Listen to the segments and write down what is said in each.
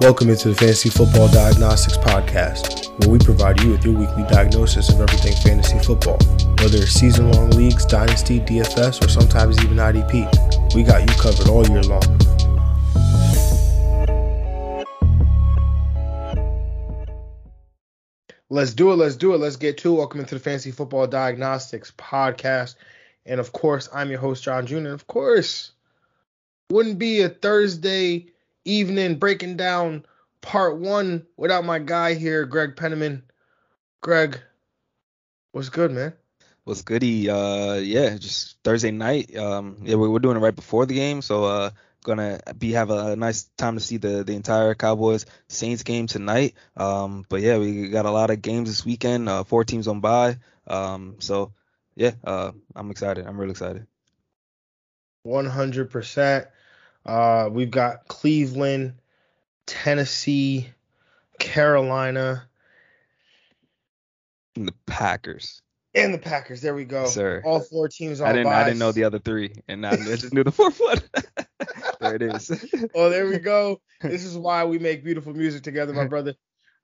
Welcome into the Fantasy Football Diagnostics Podcast, where we provide you with your weekly diagnosis of everything fantasy football. Whether it's season long leagues, dynasty, DFS, or sometimes even IDP, we got you covered all year long. Let's do it. Let's do it. Let's get to it. Welcome into the Fantasy Football Diagnostics Podcast. And of course, I'm your host, John Jr. And of course, wouldn't be a Thursday evening breaking down part one without my guy here, Greg Penniman. Greg, what's good, man? What's goody? Uh, yeah, just Thursday night. Um, yeah, we're, we're doing it right before the game, so uh, gonna be have a, nice time to see the the entire Cowboys Saints game tonight. Um, but yeah, we got a lot of games this weekend. Uh, four teams on bye. Um, so yeah, uh, I'm excited. I'm really excited. 100%. Uh, we've got Cleveland, Tennessee, Carolina, and the Packers. And the Packers. There we go. sir. All four teams on I didn't. I didn't know the other three, and I just knew the fourth one. there it is. well, there we go. This is why we make beautiful music together, my brother.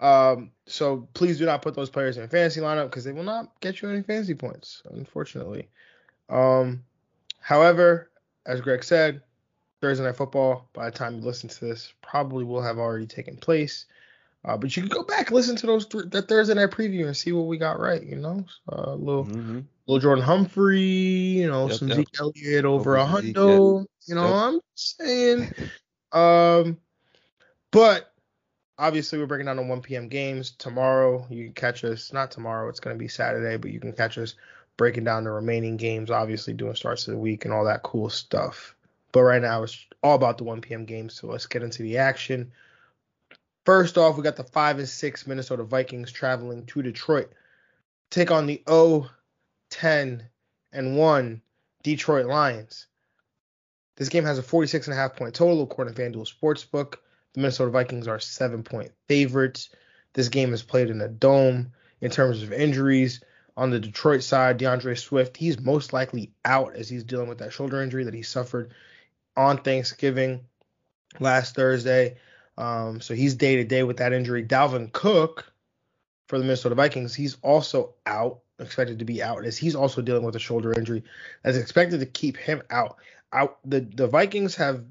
Um, so please do not put those players in a fantasy lineup because they will not get you any fantasy points, unfortunately. Um, however, as Greg said, Thursday Night Football, by the time you listen to this, probably will have already taken place. Uh, but you can go back listen to those th- that Thursday night preview and see what we got right. You know, uh, little mm-hmm. little Jordan Humphrey, you know, Yep, some yep. Zeke Elliott over a hundo. You know, Yep. I'm saying. Um, but obviously we're breaking down the 1 p.m. games tomorrow. You can catch us not tomorrow. It's going to be Saturday, but you can catch us breaking down the remaining games. Obviously doing starts of the week and all that cool stuff. But right now it's all about the 1 p.m. game. So let's get into the action. First off, we got the five and six Minnesota Vikings traveling to Detroit. Take on the 0, 10, and 1 Detroit Lions. This game has a 46 and a half point total according to FanDuel Sportsbook. The Minnesota Vikings are seven point favorites. This game is played in a dome. In terms of injuries, on the Detroit side, D'Andre Swift, he's most likely out as he's dealing with that shoulder injury that he suffered on Thanksgiving last Thursday. Um, so he's day to day with that injury. Dalvin Cook for the Minnesota Vikings, he's also out, expected to be out, as he's also dealing with a shoulder injury that's expected to keep him out. Out the the Vikings have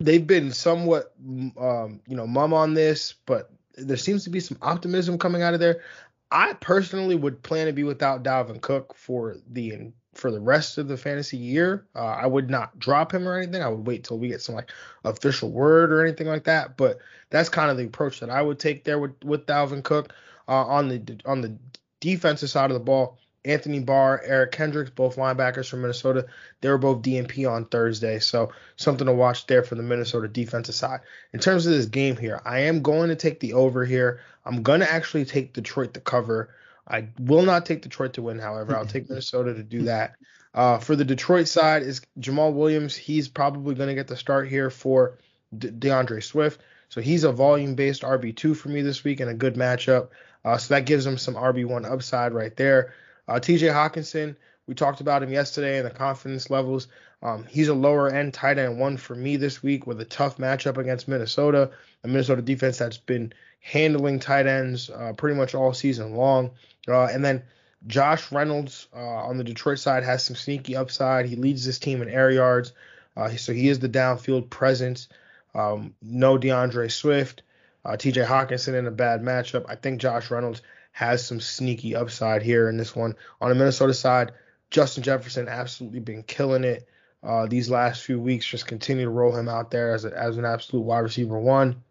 they've been somewhat um, you know mum on this, but there seems to be some optimism coming out of there. I personally would plan to be without Dalvin Cook for the for the rest of the fantasy year. Uh, I would not drop him or anything. I would wait till we get some like official word or anything like that. But that's kind of the approach that I would take there with with Dalvin Cook uh, on the on the defensive side of the ball. Anthony Barr, Eric Kendricks, both linebackers from Minnesota. They were both DNP on Thursday, so something to watch there for the Minnesota defensive side. In terms of this game here, I am going to take the over here. I'm going to actually take Detroit to cover. I will not take Detroit to win, however. I'll take Minnesota to do that. Uh, for the Detroit side is Jamaal Williams. He's probably going to get the start here for De- D'Andre Swift. So he's a volume-based RB2 for me this week and a good matchup. Uh, so that gives him some RB1 upside right there. Uh, TJ Hockenson, we talked about him yesterday and the confidence levels. Um, he's a lower end tight end one for me this week with a tough matchup against Minnesota, a Minnesota defense that's been handling tight ends uh, pretty much all season long. Uh, and then Josh Reynolds uh, on the Detroit side has some sneaky upside. He leads this team in air yards, uh, so he is the downfield presence. Um, no D'Andre Swift, uh, TJ Hockenson in a bad matchup. I think Josh Reynolds has some sneaky upside here in this one. On the Minnesota side, Justin Jefferson absolutely been killing it uh, these last few weeks. Just continue to roll him out there as, a, as an absolute wide receiver one.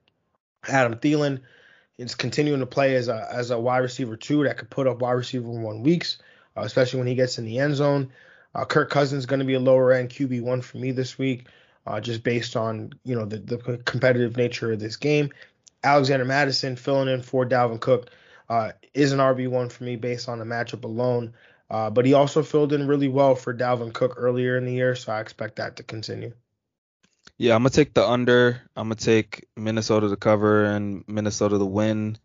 Adam Thielen is continuing to play as a as a wide receiver two that could put up wide receiver one weeks, uh, especially when he gets in the end zone. Uh, Kirk Cousins is going to be a lower end QB one for me this week, uh, just based on you know the, the competitive nature of this game. Alexander Mattison filling in for Dalvin Cook uh, is an RB1 for me based on the matchup alone. Uh, but he also filled in really well for Dalvin Cook earlier in the year, so I expect that to continue. Yeah, I'm gonna take the under. I'm gonna take Minnesota to cover and Minnesota to win.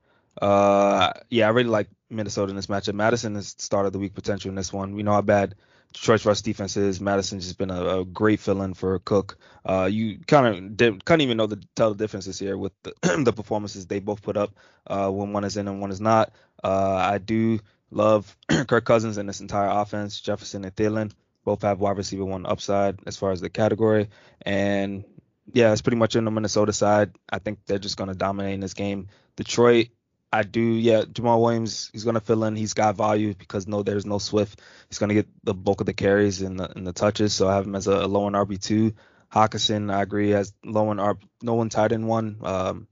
Uh, yeah, I really like Minnesota in this matchup. Mattison is start of the week potential in this one. We know how bad Detroit's rush defense is. Mattison's just been a, a great fill-in for Cook. Uh, you kind of can't even know the tell the differences here with the, the performances they both put up uh, when one is in and one is not. Uh, I do love Kirk Cousins and this entire offense. Jefferson and Thielen both have wide receiver one upside as far as the category, and yeah, it's pretty much in the Minnesota side. I think they're just going to dominate in this game. Detroit, I do, yeah, Jamaal Williams, he's going to fill in. He's got value because no, there's no Swift. He's going to get the bulk of the carries and the, and the touches, so I have him as a, low end RB2. Hockenson, I agree, has low end RB, no one tight end one. Um,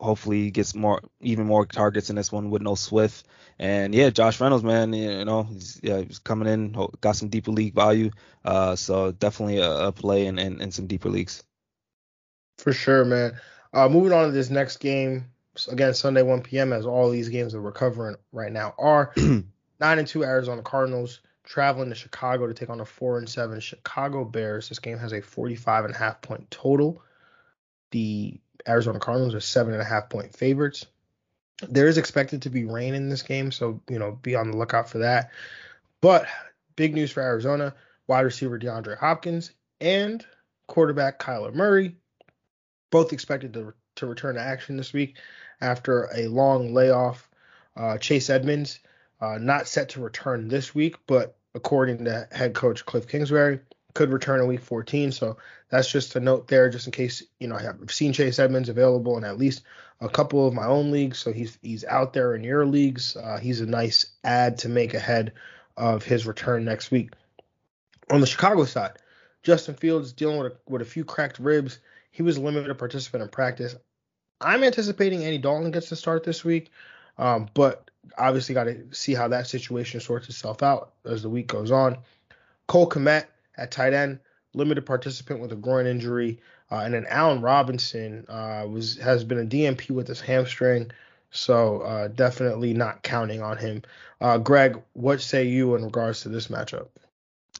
hopefully he gets more, even more targets in this one with no Swift. And yeah, Josh Reynolds, man, you know, he's, yeah, he's coming in, got some deeper league value. Uh, so definitely a, a play in, in, in some deeper leagues. For sure, man. Uh, moving on to this next game, again Sunday 1 p.m. As all these games that we're covering right now are nine and two Arizona Cardinals traveling to Chicago to take on the four and seven Chicago Bears. This game has a 45 and a half point total. The Arizona Cardinals are seven and a half point favorites. There is expected to be rain in this game, so you know be on the lookout for that. But big news for Arizona: wide receiver DeAndre Hopkins and quarterback Kyler Murray both expected to, to return to action this week after a long layoff. Uh, Chase Edmonds, uh, not set to return this week, but according to head coach Cliff Kingsbury, could return in week 14. So that's just a note there, just in case you know I've seen Chase Edmonds available in at least a couple of my own leagues. So he's he's out there in your leagues. Uh, he's a nice add to make ahead of his return next week. On the Chicago side, Justin Fields dealing with a, with a few cracked ribs he was a limited participant in practice. I'm anticipating Andy Dalton gets to start this week, um, but obviously got to see how that situation sorts itself out as the week goes on. Cole Kmet at tight end, limited participant with a groin injury, uh, and then Allen Robinson uh, was has been a DMP with his hamstring, so uh, definitely not counting on him. Uh, Greg, what say you in regards to this matchup?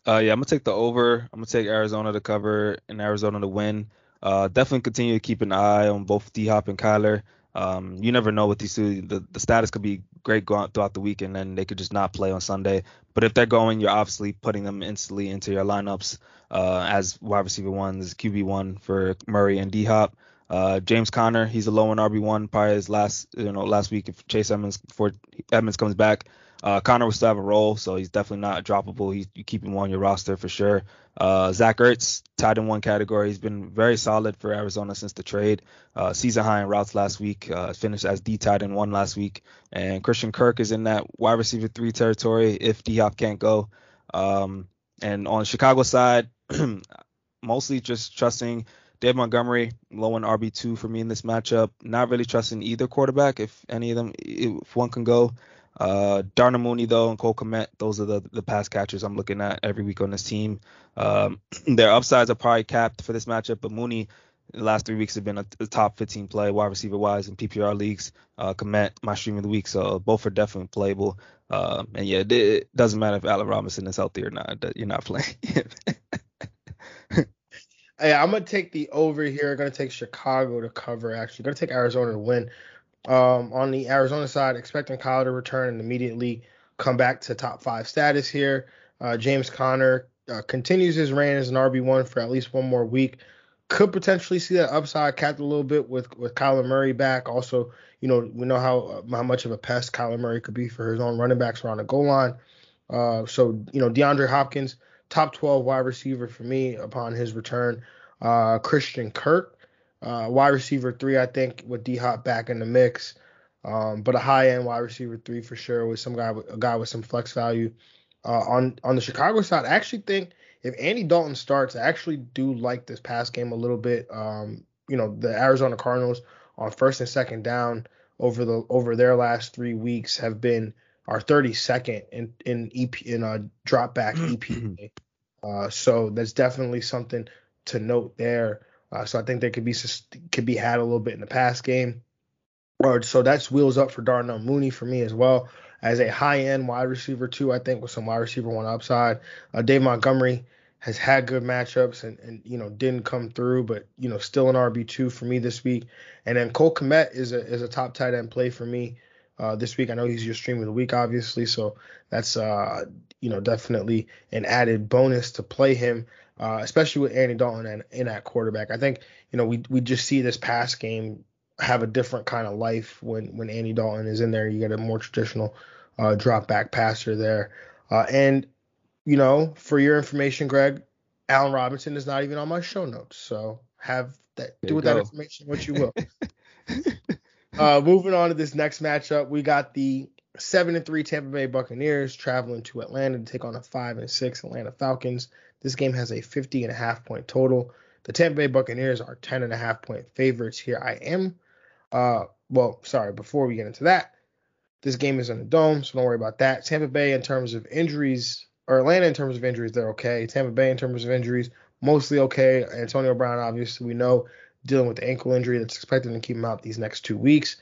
Uh, yeah, I'm gonna take the over. I'm gonna take Arizona to cover and Arizona to win. Uh, definitely continue to keep an eye on both D Hop and Kyler. Um, you never know what these two. The, the status could be great throughout the week, and then they could just not play on Sunday. But if they're going, you're obviously putting them instantly into your lineups uh, as wide receiver ones, QB one for Murray and D Hop. Uh, James Conner, he's a low in RB one. Probably his last, you know, last week if Chase Edmonds before Edmonds comes back, uh, Conner will still have a role, so he's definitely not droppable. He's, you keep him on your roster for sure. Uh, Zach Ertz, tied in one category. He's been very solid for Arizona since the trade. Uh, season high in routes last week. Uh, finished as D tight in one last week. And Christian Kirk is in that wide receiver three territory if D Hop can't go. Um, and on Chicago side, mostly just trusting Dave Montgomery, low in RB2 for me in this matchup. Not really trusting either quarterback if any of them, if one can go. Uh, Darnell Mooney though and Cole Kmet, those are the the pass catchers I'm looking at every week on this team. Um, their upsides are probably capped for this matchup, but Mooney the last three weeks have been a, a top 15 play wide receiver wise in PPR leagues. Uh, Kmet, my stream of the week, so both are definitely playable. Uh, and yeah, it, it, doesn't matter if Allen Robinson is healthy or not. You're not playing. hey, I'm gonna take the over here. I'm gonna take Chicago to cover. Actually, I'm gonna take Arizona to win. Um, on the Arizona side, expecting Kyle to return and immediately come back to top five status here. Uh, James Conner uh, continues his reign as an RB1 for at least one more week. Could potentially see that upside capped a little bit with with Kyler Murray back. Also, you know we know how uh, how much of a pest Kyler Murray could be for his own running backs around the goal line. Uh, so you know DeAndre Hopkins, top 12 wide receiver for me upon his return. Uh, Christian Kirk, uh, wide receiver three, I think, with D Hop back in the mix. Um, but a high end wide receiver three for sure with some guy a guy with some flex value. Uh, on on the Chicago side, I actually think if Andy Dalton starts, I actually do like this pass game a little bit. Um, you know, the Arizona Cardinals on first and second down over the over their last three weeks have been our 32nd in in EP in a drop back EPA. Uh, so that's definitely something to note there. Uh, so I think there could be could be had a little bit in the pass game. Or so that's wheels up for Darnell Mooney for me as well as a high end wide receiver too. I think with some wide receiver one upside. Uh, Dave Montgomery has had good matchups and, and you know didn't come through, but you know still an RB two for me this week. And then Cole Kmet is a is a top tight end play for me. uh, this week. I know he's your stream of the week, obviously, so that's uh, you know definitely an added bonus to play him, uh, especially with Andy Dalton and in at quarterback. I think you know we we just see this pass game have a different kind of life when when Andy Dalton is in there. You get a more traditional uh, drop back passer there, uh, and you know for your information, Greg, Allen Robinson is not even on my show notes, so have that do with go. that information what you will. uh, moving on to this next matchup, we got the seven and three Tampa Bay Buccaneers traveling to Atlanta to take on the five and six Atlanta Falcons. This game has a 50 and a half point total. The Tampa Bay Buccaneers are 10 and a half point favorites here. I am. Uh, well, sorry. Before we get into that, this game is in the dome, so don't worry about that. Tampa Bay in terms of injuries, or Atlanta in terms of injuries, they're okay. Tampa Bay in terms of injuries, mostly okay. Antonio Brown, obviously, we know dealing with the ankle injury that's expected to keep him out these next two weeks.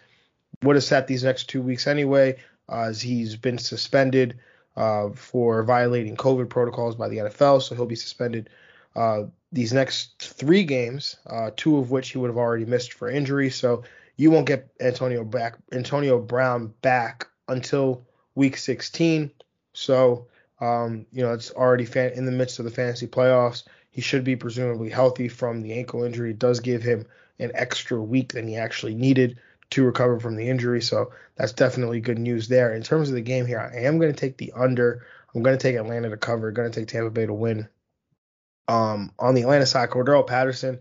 Would have sat these next two weeks anyway, uh, as he's been suspended uh, for violating COVID protocols by the NFL, so he'll be suspended uh, these next three games, uh, two of which he would have already missed for injury. So you won't get Antonio back, Antonio Brown back until week 16. So um, you know it's already fan- in the midst of the fantasy playoffs. He should be presumably healthy from the ankle injury. It does give him an extra week than he actually needed to recover from the injury. So that's definitely good news there. In terms of the game here, I am going to take the under. I'm going to take Atlanta to cover. Going to take Tampa Bay to win. Um, on the Atlanta side, Cordarrelle Patterson,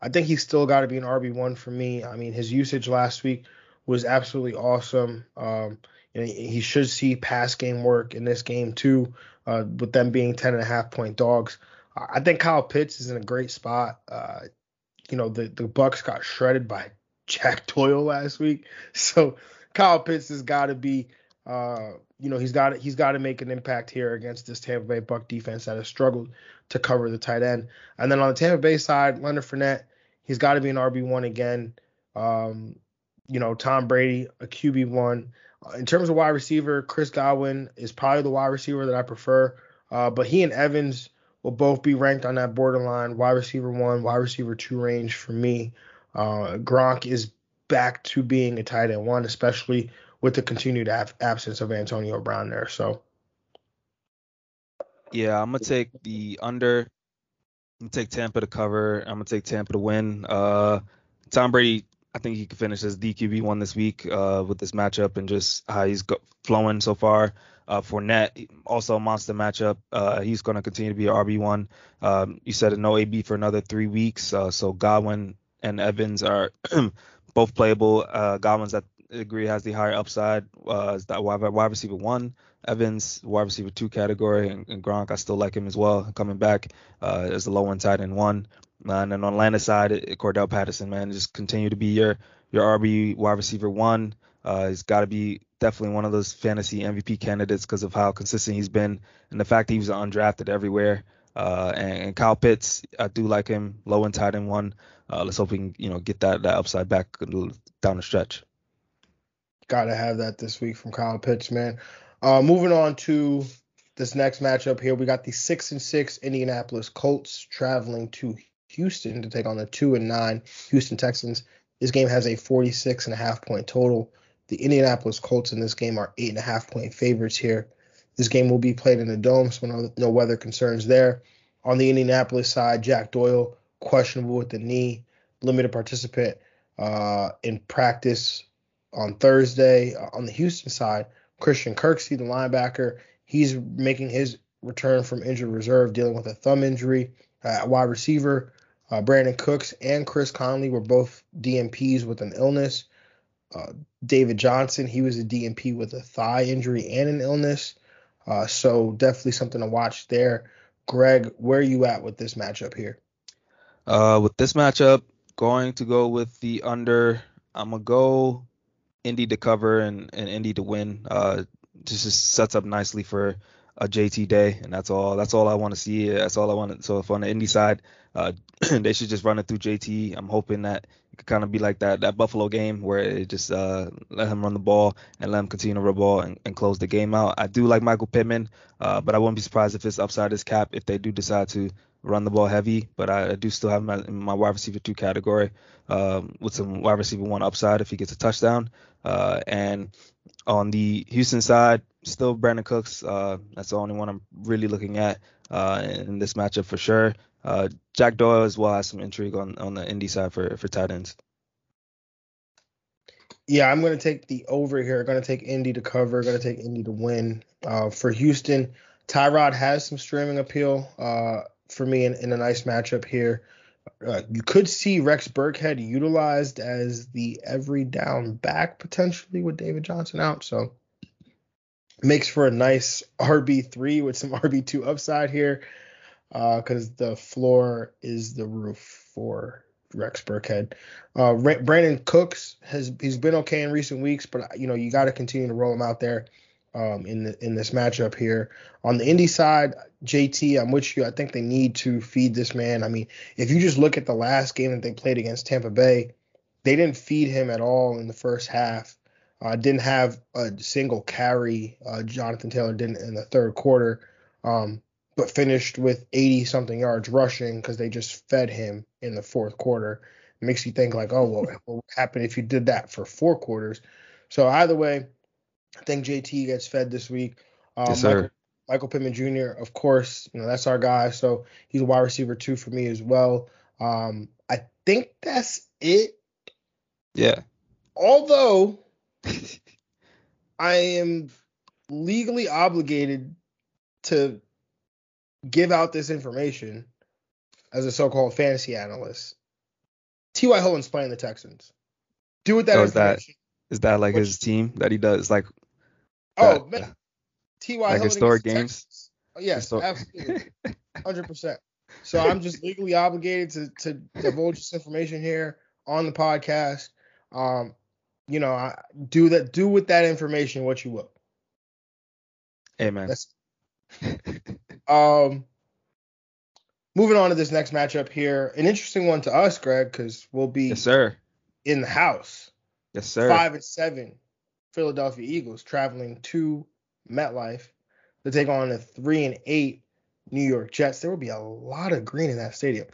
I think he's still got to be an RB1 for me. I mean, his usage last week was absolutely awesome. Um, you know, he should see pass game work in this game too, uh, with them being 10 and a half point dogs. I think Kyle Pitts is in a great spot. Uh, you know, the the Bucs got shredded by Jack Doyle last week, so Kyle Pitts has got to be, uh, you know, he's got he's got to make an impact here against this Tampa Bay Buck defense that has struggled to cover the tight end. And then on the Tampa Bay side, Leonard Fournette, he's got to be an RB one again. Um, you know, Tom Brady, a QB one. In terms of wide receiver, Chris Godwin is probably the wide receiver that I prefer. Uh, but he and Evans will both be ranked on that borderline wide receiver one, wide receiver two range for me. Uh, Gronk is back to being a tight end one, especially with the continued ab- absence of Antonio Brown there. So. Yeah, I'm gonna take the under. I'm gonna take Tampa to cover. I'm gonna take Tampa to win. Uh, Tom Brady, I think he can finish as DQB one this week uh, with this matchup and just how he's go- flowing so far. Uh, Fournette, also a monster matchup. Uh, he's going to continue to be an RB1. Um, you said no AB for another three weeks. Uh, so Godwin and Evans are both playable. Uh, Godwin's at agree has the higher upside. Uh, is that wide, wide receiver one, Evans wide receiver two category, and, and Gronk I still like him as well coming back uh, as the low end tight end one. Uh, and then on Atlanta side, it, Cordarrelle Patterson, man, just continue to be your your RB wide receiver one. Uh, he's got to be definitely one of those fantasy MVP candidates because of how consistent he's been and the fact that he was undrafted everywhere. Uh, and, and, Kyle Pitts, I do like him, low and tight in one. Uh, let's hope we can, you know, get that that upside back down the stretch. Gotta have that this week from Kyle Pitts, man. Uh, moving on to this next matchup here, we got the six and six Indianapolis Colts traveling to Houston to take on the two and nine Houston Texans. This game has a 46 and a half point total. The Indianapolis Colts in this game are eight and a half point favorites here. This game will be played in a dome, so no, no weather concerns there. On the Indianapolis side, Jack Doyle questionable with the knee, limited participant uh, in practice on Thursday. Uh, on the Houston side, Christian Kirksey, the linebacker, he's making his return from injured reserve, dealing with a thumb injury. Uh, wide receiver, uh, Brandin Cooks and Chris Conley were both DMPs with an illness. Uh, David Johnson, he was a DMP with a thigh injury and an illness. Uh, so definitely something to watch there. Greg, where are you at with this matchup here? Uh, with this matchup, going to go with the under. I'm gonna go Indy to cover and, and Indy to win. Uh, just, just sets up nicely for a JT day, and that's all. That's all I want to see. That's all I want. So if on the Indy side, uh, they should just run it through JT. I'm hoping that could kind of be like that that Buffalo game where it just uh, let him run the ball and let him continue to run the ball and, and close the game out. I do like Michael Pittman, uh, but I wouldn't be surprised if it's upside his cap if they do decide to run the ball heavy, but I, I do still have in my wide receiver two category um, with some wide receiver one upside if he gets a touchdown. Uh, and on the Houston side, still Brandin Cooks. Uh, that's the only one I'm really looking at uh, in this matchup for sure. Uh, Jack Doyle as well has some intrigue on, on the Indy side for, for tight ends. Yeah, I'm going to take the over here. Going to take Indy to cover. Going to take Indy to win. Uh, for Houston, Tyrod has some streaming appeal uh, for me in, in, a nice matchup here. Uh, you could see Rex Burkhead utilized as the every down back potentially with David Johnson out. So makes for a nice RB3 with some RB2 upside here because uh, the floor is the roof for Rex Burkhead. Uh, Brandin Cooks has he's been okay in recent weeks, but you know you got to continue to roll him out there um, in the, in this matchup here. On the Indy side, JT, I'm with you. I think they need to feed this man. I mean, if you just look at the last game that they played against Tampa Bay, they didn't feed him at all in the first half. Uh, didn't have a single carry. Uh, Jonathan Taylor didn't in the third quarter. Um, but finished with 80 something yards rushing because they just fed him in the fourth quarter. It makes you think like, oh, well, what would happen if you did that for four quarters? So either way, I think JT gets fed this week. Um, yes, sir. Michael, Michael Pittman Jr., of course, you know that's our guy. So he's a wide receiver too for me as well. Um, I think that's it. Yeah. Although I am legally obligated to give out this information as a so-called fantasy analyst. T.Y. Hilton's playing the Texans. Do with that oh, is that is that like Which, his team that he does like? Oh, man. T.Y. Like Hilton historic games. Oh, yes, Histor- absolutely, hundred percent. So I'm just legally obligated to to divulge this information here on the podcast. Um, you know, I, do that. Do with that information what you will. Amen. That's um, moving on to this next matchup here, an interesting one to us, Greg, because we'll be yes, sir. in the house. Yes, sir. Five and seven, Philadelphia Eagles traveling to MetLife to take on the three and eight New York Jets. There will be a lot of green in that stadium.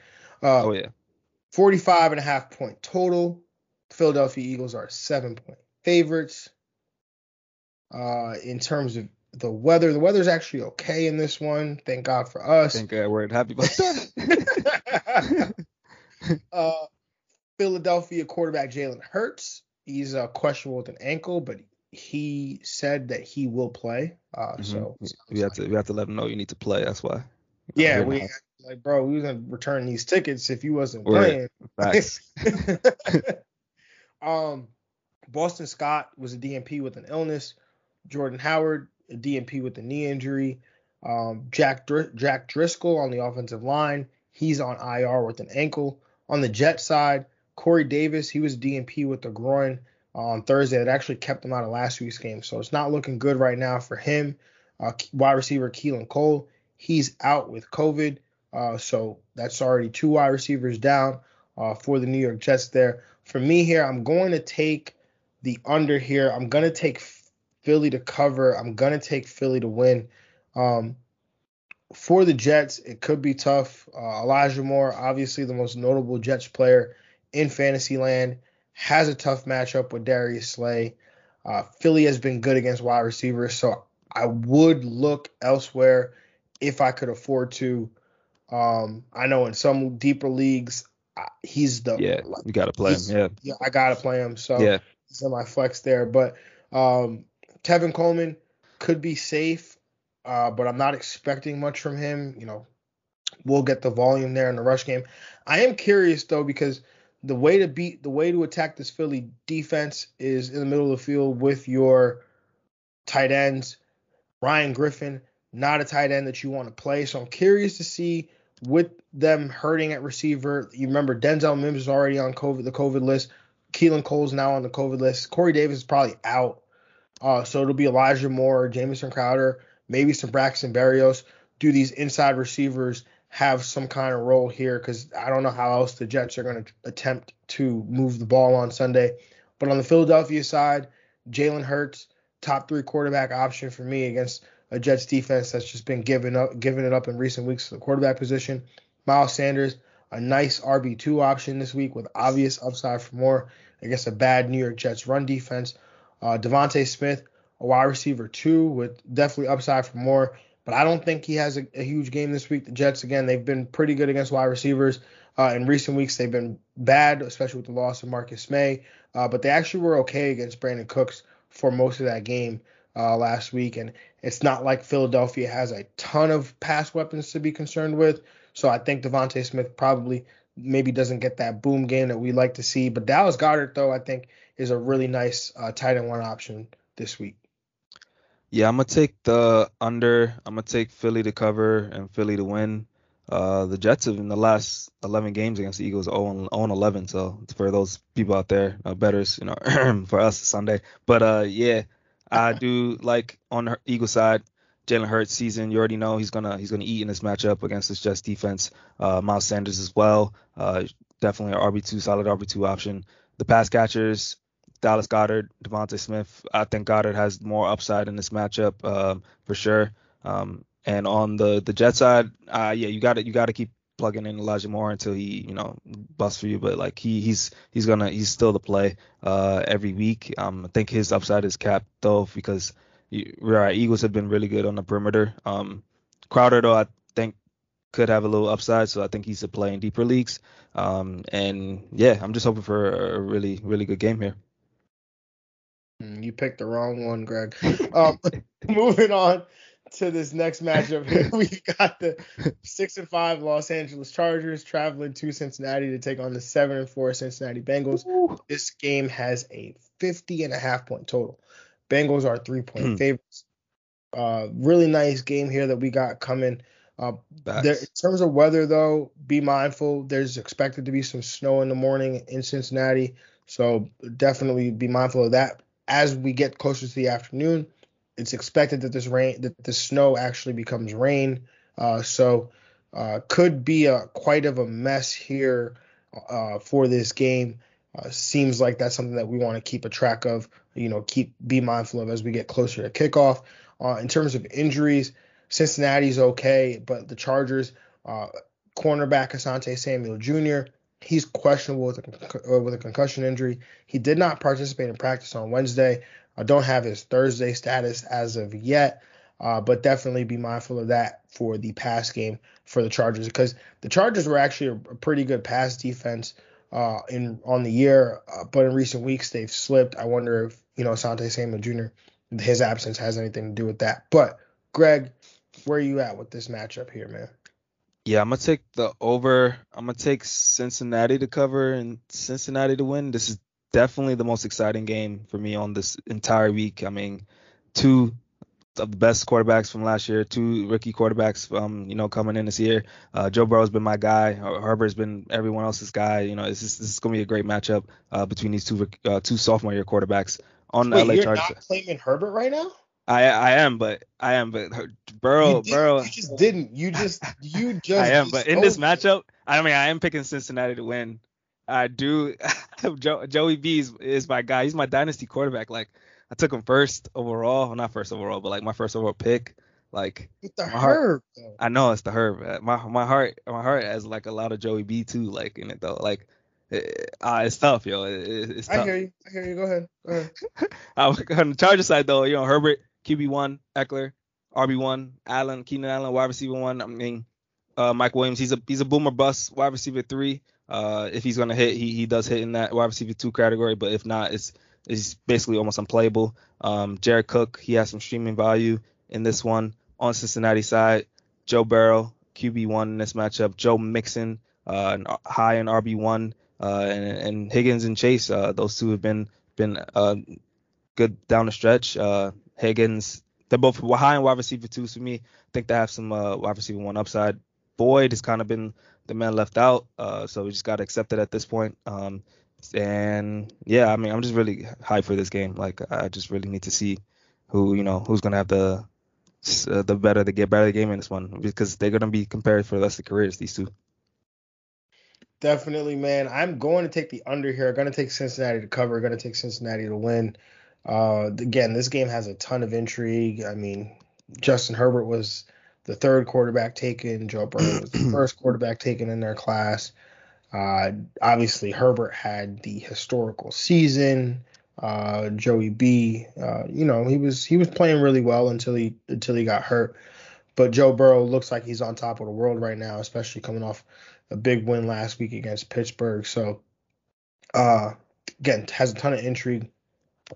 Uh, oh yeah. 45 and a half point total. Philadelphia Eagles are seven point favorites. Uh, in terms of the weather. The weather's actually okay in this one. Thank God for us. Thank God we're happy about that. uh, Philadelphia quarterback Jalen Hurts. He's uh, questionable with an ankle, but he said that he will play. Uh, mm-hmm. So we have to we have to let him know you need to play. That's why. Yeah, we like, bro, we was gonna return these tickets if you wasn't playing. Facts. um, Boston Scott was a DNP with an illness. Jordan Howard DNP with a knee injury. Um, Jack Dr- Jack Driscoll on the offensive line, he's on IR with an ankle. On the Jet side, Corey Davis, he was DNP with the groin on Thursday. That actually kept him out of last week's game, so it's not looking good right now for him. Uh, wide receiver Keelan Cole, he's out with COVID, uh, so that's already two wide receivers down uh, for the New York Jets. There, for me here, I'm going to take the under here. I'm going to take Philly to cover. I'm gonna take Philly to win. Um, for the Jets, it could be tough. Uh, Elijah Moore, obviously the most notable Jets player in Fantasyland, has a tough matchup with Darius Slay. Uh, Philly has been good against wide receivers, so I would look elsewhere if I could afford to. Um, I know in some deeper leagues, he's the yeah you gotta play him yeah yeah I gotta play him so yeah he's in my flex there but um Tevin Coleman could be safe, uh, but I'm not expecting much from him. You know, we'll get the volume there in the rush game. I am curious though because the way to beat the way to attack this Philly defense is in the middle of the field with your tight ends. Ryan Griffin, not a tight end that you want to play. So I'm curious to see with them hurting at receiver. You remember Denzel Mims is already on COVID the COVID list. Keelan Cole's now on the COVID list. Corey Davis is probably out. Uh, so it'll be Elijah Moore, Jamison Crowder, maybe some Braxton Berrios. Do these inside receivers have some kind of role here? Because I don't know how else the Jets are going to attempt to move the ball on Sunday. But on the Philadelphia side, Jalen Hurts, top three quarterback option for me against a Jets defense that's just been giving up, giving it up in recent weeks to the quarterback position. Miles Sanders, a nice RB2 option this week with obvious upside for more against a bad New York Jets run defense. Uh, DeVonta Smith, a wide receiver two with definitely upside for more, but I don't think he has a, a huge game this week. The Jets, again, they've been pretty good against wide receivers. Uh, in recent weeks, they've been bad, especially with the loss of Marcus Maye. uh, but they actually were okay against Brandin Cooks for most of that game uh, last week. And it's not like Philadelphia has a ton of pass weapons to be concerned with. So I think DeVonta Smith probably maybe doesn't get that boom game that we like to see. But Dallas Goedert, though, I think is a really nice uh, tight end one option this week. Yeah, I'm gonna take the under. I'm gonna take Philly to cover and Philly to win. Uh, the Jets have in the last 11 games against the Eagles 0 11. So for those people out there, uh, betters, you know, for us Sunday. But uh, yeah, I do like on the Eagle side. Jalen Hurts season, you already know he's gonna he's gonna eat in this matchup against this Jets defense. Uh, Miles Sanders as well, uh, definitely an RB two solid RB two option. The pass catchers, Dallas Goedert, DeVonta Smith. I think Goedert has more upside in this matchup um, for sure. Um, and on the the Jet side, uh, yeah, you got to you got to keep plugging in Elijah Moore until he you know busts for you. But like he he's he's gonna he's still the play uh, every week. Um, I think his upside is capped though because right Eagles have been really good on the perimeter. Um, Crowder though I think could have a little upside, so I think he's a play in deeper leagues. Um, and yeah, I'm just hoping for a really really good game here. Hmm, you picked the wrong one, Greg. Um, moving on to this next matchup here. We got the six and five Los Angeles Chargers traveling to Cincinnati to take on the seven and four Cincinnati Bengals. Ooh. This game has a 50 and a half point total. Bengals are three point hmm. favorites. Uh, really nice game here that we got coming. Uh, there, in terms of weather, though, be mindful. There's expected to be some snow in the morning in Cincinnati, so definitely be mindful of that. As we get closer to the afternoon, it's expected that this rain that the snow actually becomes rain. Uh, so uh, could be a quite of a mess here uh, for this game. Uh, seems like that's something that we want to keep a track of. You know, keep be mindful of as we get closer to kickoff. Uh, in terms of injuries, Cincinnati's okay, but the Chargers, uh, cornerback Asante Samuel Jr. He's questionable with a, with a concussion injury. He did not participate in practice on Wednesday. I don't have his Thursday status as of yet, uh, but definitely be mindful of that for the pass game for the Chargers because the Chargers were actually a, a pretty good pass defense uh, in on the year, uh, but in recent weeks they've slipped. I wonder if you know Asante Samuel Jr. his absence has anything to do with that. But Greg, where are you at with this matchup here, man? Yeah, I'm gonna take the over. I'm gonna take Cincinnati to cover and Cincinnati to win. This is definitely the most exciting game for me on this entire week. I mean, two of the best quarterbacks from last year, two rookie quarterbacks, um, you know, coming in this year. Uh, Joe Burrow's been my guy. Herbert's been everyone else's guy. You know, this is, this is going to be a great matchup uh, between these two uh, two sophomore year quarterbacks on Wait, LA you're Chargers. not claiming Herbert right now? I I am, but I am, but Burrow you Burrow. You just didn't. You just you just. I am, but in this matchup, I mean, I am picking Cincinnati to win. I do. Joe, Joey B is, is, my guy. He's my dynasty quarterback. Like I took him first overall, well, not first overall, but like my first overall pick. Like it's the herb. Heart, I know it's the herb. My my heart my heart has like a lot of Joey B too, like in it though. Like uh, it's tough, yo. It, it's tough. I hear you. I hear you. Go ahead. Go ahead. on the Charger side though, you know Herbert QB one, Ekeler, RB one, Allen Keenan Allen wide receiver one. I mean, uh, Mike Williams he's a he's a boomer bust wide receiver three. Uh, if he's gonna hit, he he does hit in that wide receiver two category. But if not, it's it's basically almost unplayable. Um, Jared Cook, he has some streaming value in this one. On Cincinnati side, Joe Burrow, QB one in this matchup. Joe Mixon, uh, high in RB one, uh, and, and Higgins and Chase, uh, those two have been been uh, good down the stretch. Higgins, they're both high in wide receiver two for me. I think they have some uh, wide receiver one upside. Boyd has kind of been the man left out. Uh, so we just got to accept it at this point. Um, and yeah, I mean, I'm just really hyped for this game. Like, I just really need to see who, you know, who's gonna have the uh, the better to get better the game in this one because they're gonna be compared for the rest of careers. These two. Definitely, man. I'm going to take the under here. I'm going to take Cincinnati to cover. I'm Going to take Cincinnati to win. Uh, again, this game has a ton of intrigue. I mean, Justin Herbert was the third quarterback taken. Joe Burrow was the first quarterback taken in their class. Uh, obviously, Herbert had the historical season. Uh, Joey B, uh, you know, he was he was playing really well until he until he got hurt. But Joe Burrow looks like he's on top of the world right now, especially coming off a big win last week against Pittsburgh. So, uh, again, has a ton of intrigue.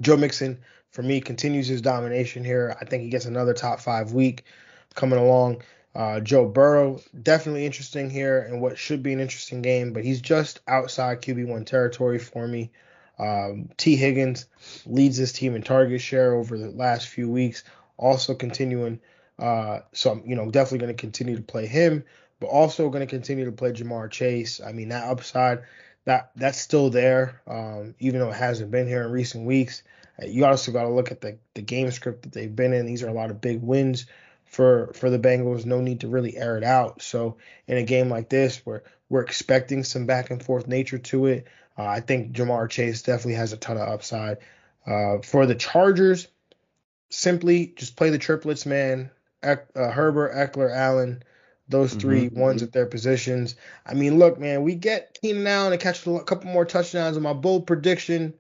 Joe Mixon, for me, continues his domination here. I think he gets another top five week coming along. Uh, Joe Burrow, definitely interesting here and what should be an interesting game, but he's just outside QB1 territory for me. Um, Tee Higgins leads this team in target share over the last few weeks, also continuing. Uh, so I'm, you know, definitely going to continue to play him, but also going to continue to play Ja'Marr Chase. I mean, that upside, that that's still there, um, even though it hasn't been here in recent weeks. Uh, you also got to look at the the game script that they've been in. These are a lot of big wins for for the Bengals. No need to really air it out. So in a game like this, where we're expecting some back and forth nature to it, uh, I think Ja'Marr Chase definitely has a ton of upside. Uh, for the Chargers, simply just play the triplets, man. uh, Herbert, Ekeler, Allen, those 3 mm-hmm. ones at their positions. I mean, look, man, we get Keenan Allen to catch a couple more touchdowns. In my bold prediction,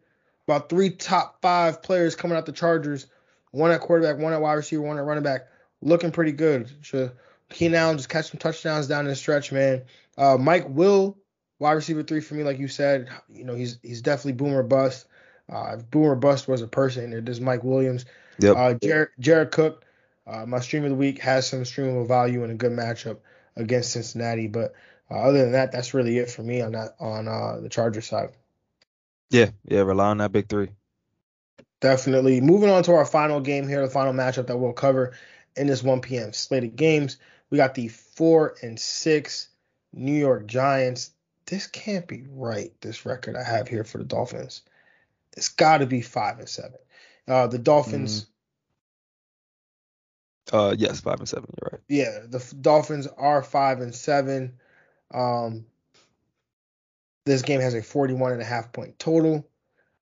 about three top five players coming out the Chargers, one at quarterback, one at wide receiver, one at running back looking pretty good. So Keenan Allen just catch some touchdowns down in the stretch, man. Uh, Mike Will, wide receiver three for me, like you said. You know, he's he's definitely boomer bust. Uh, if boomer bust was a person, it is Mike Williams. Yep. Uh, Jared, Jared Cook, uh, my stream of the week has some streamable value and a good matchup against Cincinnati. But uh, other than that, that's really it for me on that on uh, the Charger side. Yeah, yeah, rely on that big three. Definitely. Moving on to our final game here, the final matchup that we'll cover in this 1 p.m. slate of games. We got the four and six New York Giants. This can't be right. This record I have here for the Dolphins. It's got to be five and seven. Uh, the Dolphins. Uh, yes, five and seven. You're right. Yeah, the Dolphins are five and seven. Um, this game has a 41 and a half point total.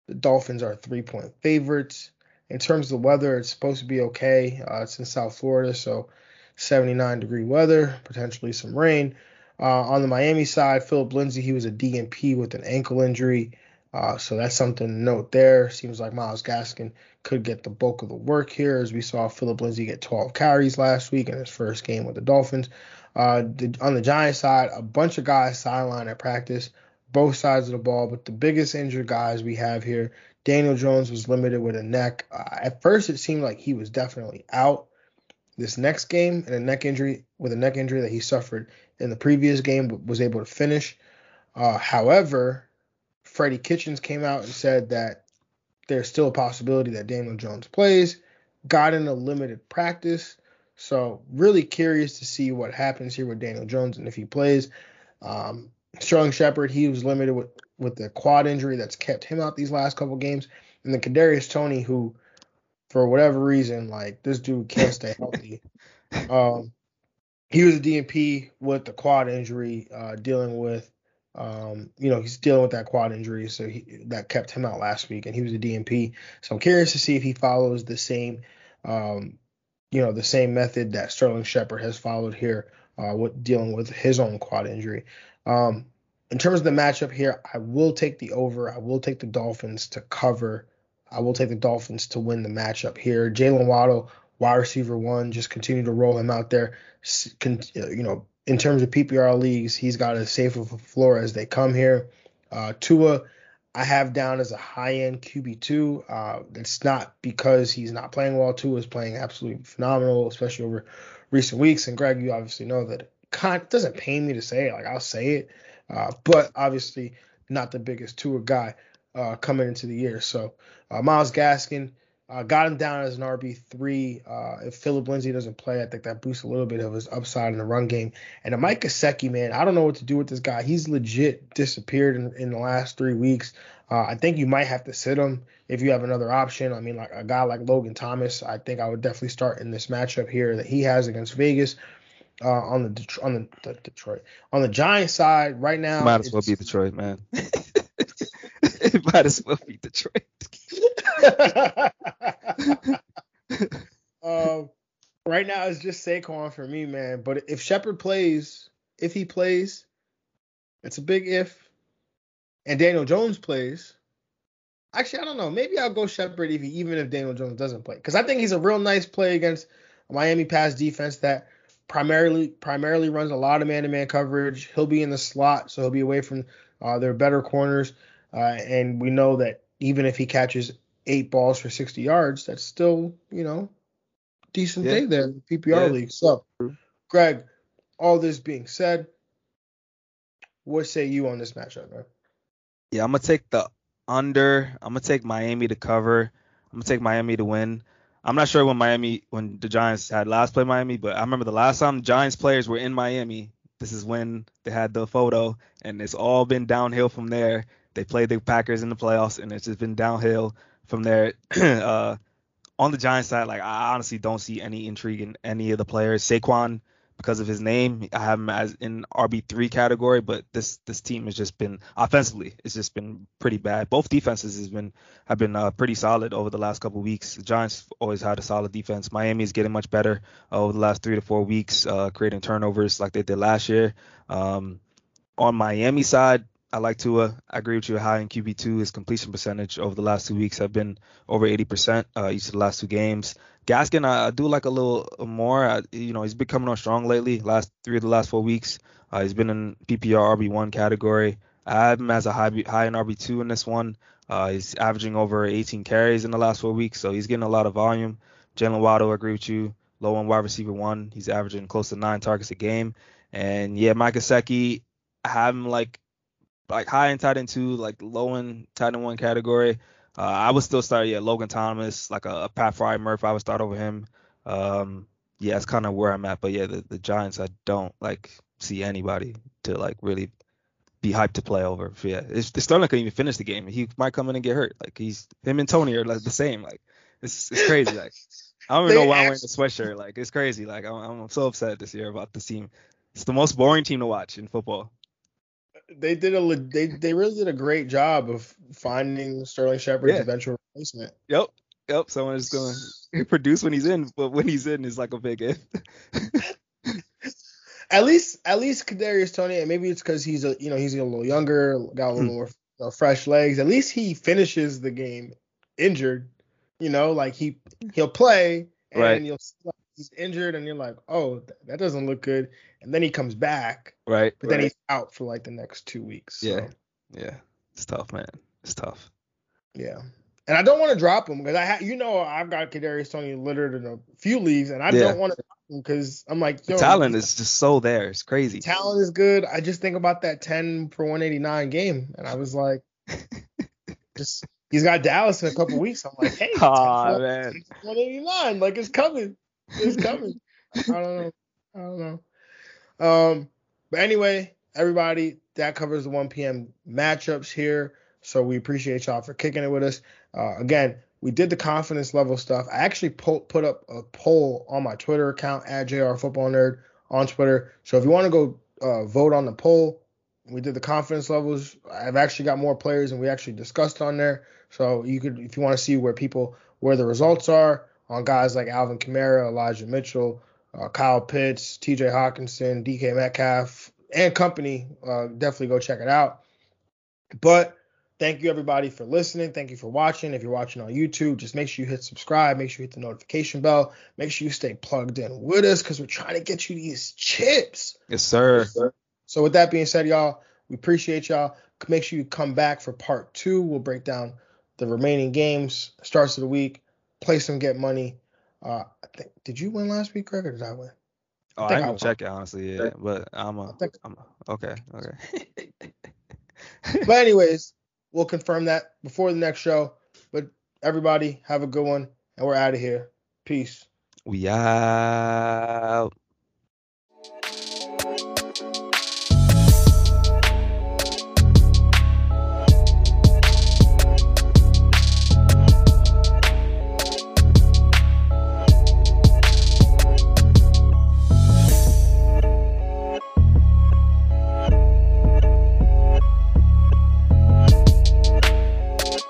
The Dolphins are three point favorites. In terms of the weather, it's supposed to be okay. Uh, it's in South Florida, so 79 degree weather, potentially some rain. Uh, on the Miami side, Philip Lindsay, he was a DNP with an ankle injury. Uh, so that's something to note there. Seems like Myles Gaskin could get the bulk of the work here, as we saw Philip Lindsay get 12 carries last week in his first game with the Dolphins. Uh, the, on the Giants side, a bunch of guys sidelined at practice, both sides of the ball, but the biggest injured guys we have here Daniel Jones was limited with a neck. Uh, at first, it seemed like he was definitely out this next game, and a neck injury with a neck injury that he suffered in the previous game was able to finish. Uh, however, Freddie Kitchens came out and said that there's still a possibility that Daniel Jones plays. Got in a limited practice, so really curious to see what happens here with Daniel Jones and if he plays. Um, Sterling Shepard, he was limited with with the quad injury that's kept him out these last couple games, and then Kadarius Toney, who for whatever reason, like this dude can't stay healthy. um, he was a DNP with the quad injury, uh, dealing with, um, you know, he's dealing with that quad injury, so he, that kept him out last week, and he was a DMP. So I'm curious to see if he follows the same, um, you know, the same method that Sterling Shepard has followed here, uh, with dealing with his own quad injury. Um, in terms of the matchup here, I will take the over. I will take the Dolphins to cover. I will take the Dolphins to win the matchup here. Jaylen Waddle, wide receiver one, just continue to roll him out there. You know, in terms of PPR leagues, he's got a safe of a floor as they come here. Uh, Tua, I have down as a high end QB2. Uh, it's not because he's not playing well. Tua is playing absolutely phenomenal, especially over recent weeks. And Greg, you obviously know that it doesn't pain me to say it. Like I'll say it. Uh, but obviously not the biggest tour guy uh, coming into the year. So uh, Myles Gaskin uh, got him down as an RB three. Uh, if Philip Lindsay doesn't play, I think that boosts a little bit of his upside in the run game. And Mike Gesicki, man, I don't know what to do with this guy. He's legit disappeared in, in the last three weeks. Uh, I think you might have to sit him if you have another option. I mean, like a guy like Logan Thomas, I think I would definitely start in this matchup here that he has against Vegas uh, on the on the, the, Detroit on the Giants side right now. Might as well be Detroit, man. It might as well be Detroit. um, right now it's just Saquon for me, man. But if Shepard plays, if he plays, it's a big if. And Daniel Jones plays. Actually, I don't know. Maybe I'll go Shepard he, even if Daniel Jones doesn't play, because I think he's a real nice play against Miami pass defense that primarily primarily runs a lot of man-to-man coverage. He'll be in the slot, so he'll be away from uh, their better corners. Uh, and we know that even if he catches eight balls for 60 yards, that's still you know decent Yeah. day there in the PPR Yeah. league. So, Greg, all this being said, what say you on this matchup, man? Yeah, I'm gonna take the under. I'm gonna take Miami to cover. I'm gonna take Miami to win. I'm not sure when Miami, when the Giants had last played Miami, but I remember the last time the Giants players were in Miami. This is when they had the photo, and it's all been downhill from there. They played the Packers in the playoffs, and it's just been downhill from there. uh, on the Giants side, like I honestly don't see any intrigue in any of the players. Saquon, because of his name, I have him as in RB three category, but this this team has just been offensively, it's just been pretty bad. Both defenses has been have been uh, pretty solid over the last couple weeks. The Giants always had a solid defense. Miami is getting much better uh, over the last three to four weeks, uh, creating turnovers like they did last year. Um, on Miami side, I like Tua. I agree with you. High in QB two, his completion percentage over the last two weeks have been over 80% uh, each of the last two games. Gaskin, I, I do like a little more. I, you know, he's been coming on strong lately. Last three of the last four weeks, uh, he's been in PPR RB one category. I have him as a high high in RB two in this one. Uh, he's averaging over 18 carries in the last four weeks, so he's getting a lot of volume. Jalen Waddle, I agree with you. Low on wide receiver one. He's averaging close to nine targets a game. And yeah, Mike Gesicki, I have him like like high in tight end two, like low in tight end one category. Uh, I would still start, yeah, Logan Thomas, like a, a Pat Freiermuth. I would start over him. Um, yeah, that's kind of where I'm at. But yeah, the, the Giants, I don't like see anybody to like really be hyped to play over. Yeah, it's, Sterling couldn't even finish the game. He might come in and get hurt. Like he's him and Toney are like the same. Like it's it's crazy. Like I don't even know why I'm wearing the sweatshirt. Like it's crazy. Like I'm, I'm so upset this year about this team. It's the most boring team to watch in football. They did a they they really did a great job of finding Sterling Shepard's Yeah. eventual replacement. Yep. Yep. Someone is going to produce when he's in, but when he's in, it's like a big if. At least at least Kadarius Toney, and maybe it's because he's a you know he's a little younger, got a little Hmm. more uh, fresh legs. At least he finishes the game injured. You know, like he he'll play and Right. you'll he's injured and you're like, oh, th- that doesn't look good. And then he comes back, right. but then he's out for like the next two weeks. So, Yeah. Yeah. It's tough, man. It's tough. yeah. And I don't want to drop him because I ha- you know I've got Kadarius Toney littered in a few leagues and I Yeah. don't want to drop him because I'm like, The talent is just so there. It's crazy. talent is good. I just think about that 10 for 189 game, and I was like, just he's got Dallas in a couple weeks. I'm like, hey, 10 for man. 189, like it's coming, it's coming. I don't know, I don't know. Um, but anyway, everybody, that covers the 1 p.m. matchups here. So we appreciate y'all for kicking it with us. Uh, again, we did the confidence level stuff. I actually po- put up a poll on my Twitter account at JR Football Nerd on Twitter. So if you want to go uh, vote on the poll, we did the confidence levels. I've actually got more players and we actually discussed on there. So you could, if you want to see where people, where the results are on guys like Alvin Kamara, Elijah Mitchell, uh, Kyle Pitts, T.J. Hockenson, D.K. Metcalf, and company, uh, definitely go check it out. But thank you everybody for listening. Thank you for watching. If you're watching on YouTube, just make sure you hit subscribe. Make sure you hit the notification bell. Make sure you stay plugged in with us because we're trying to get you these chips. Yes, sir. So with that being said, y'all, we appreciate y'all. Make sure you come back for part two. We'll break down the remaining games, starts of the week, play some get money. Uh, I think did you win last week, Greg, or did I win? Oh, I think ain't I gonna won. check it honestly, yeah. But I'm a, I think- I'm a, okay, okay. But anyways, we'll confirm that before the next show. But everybody, have a good one, and we're out of here. Peace. we out.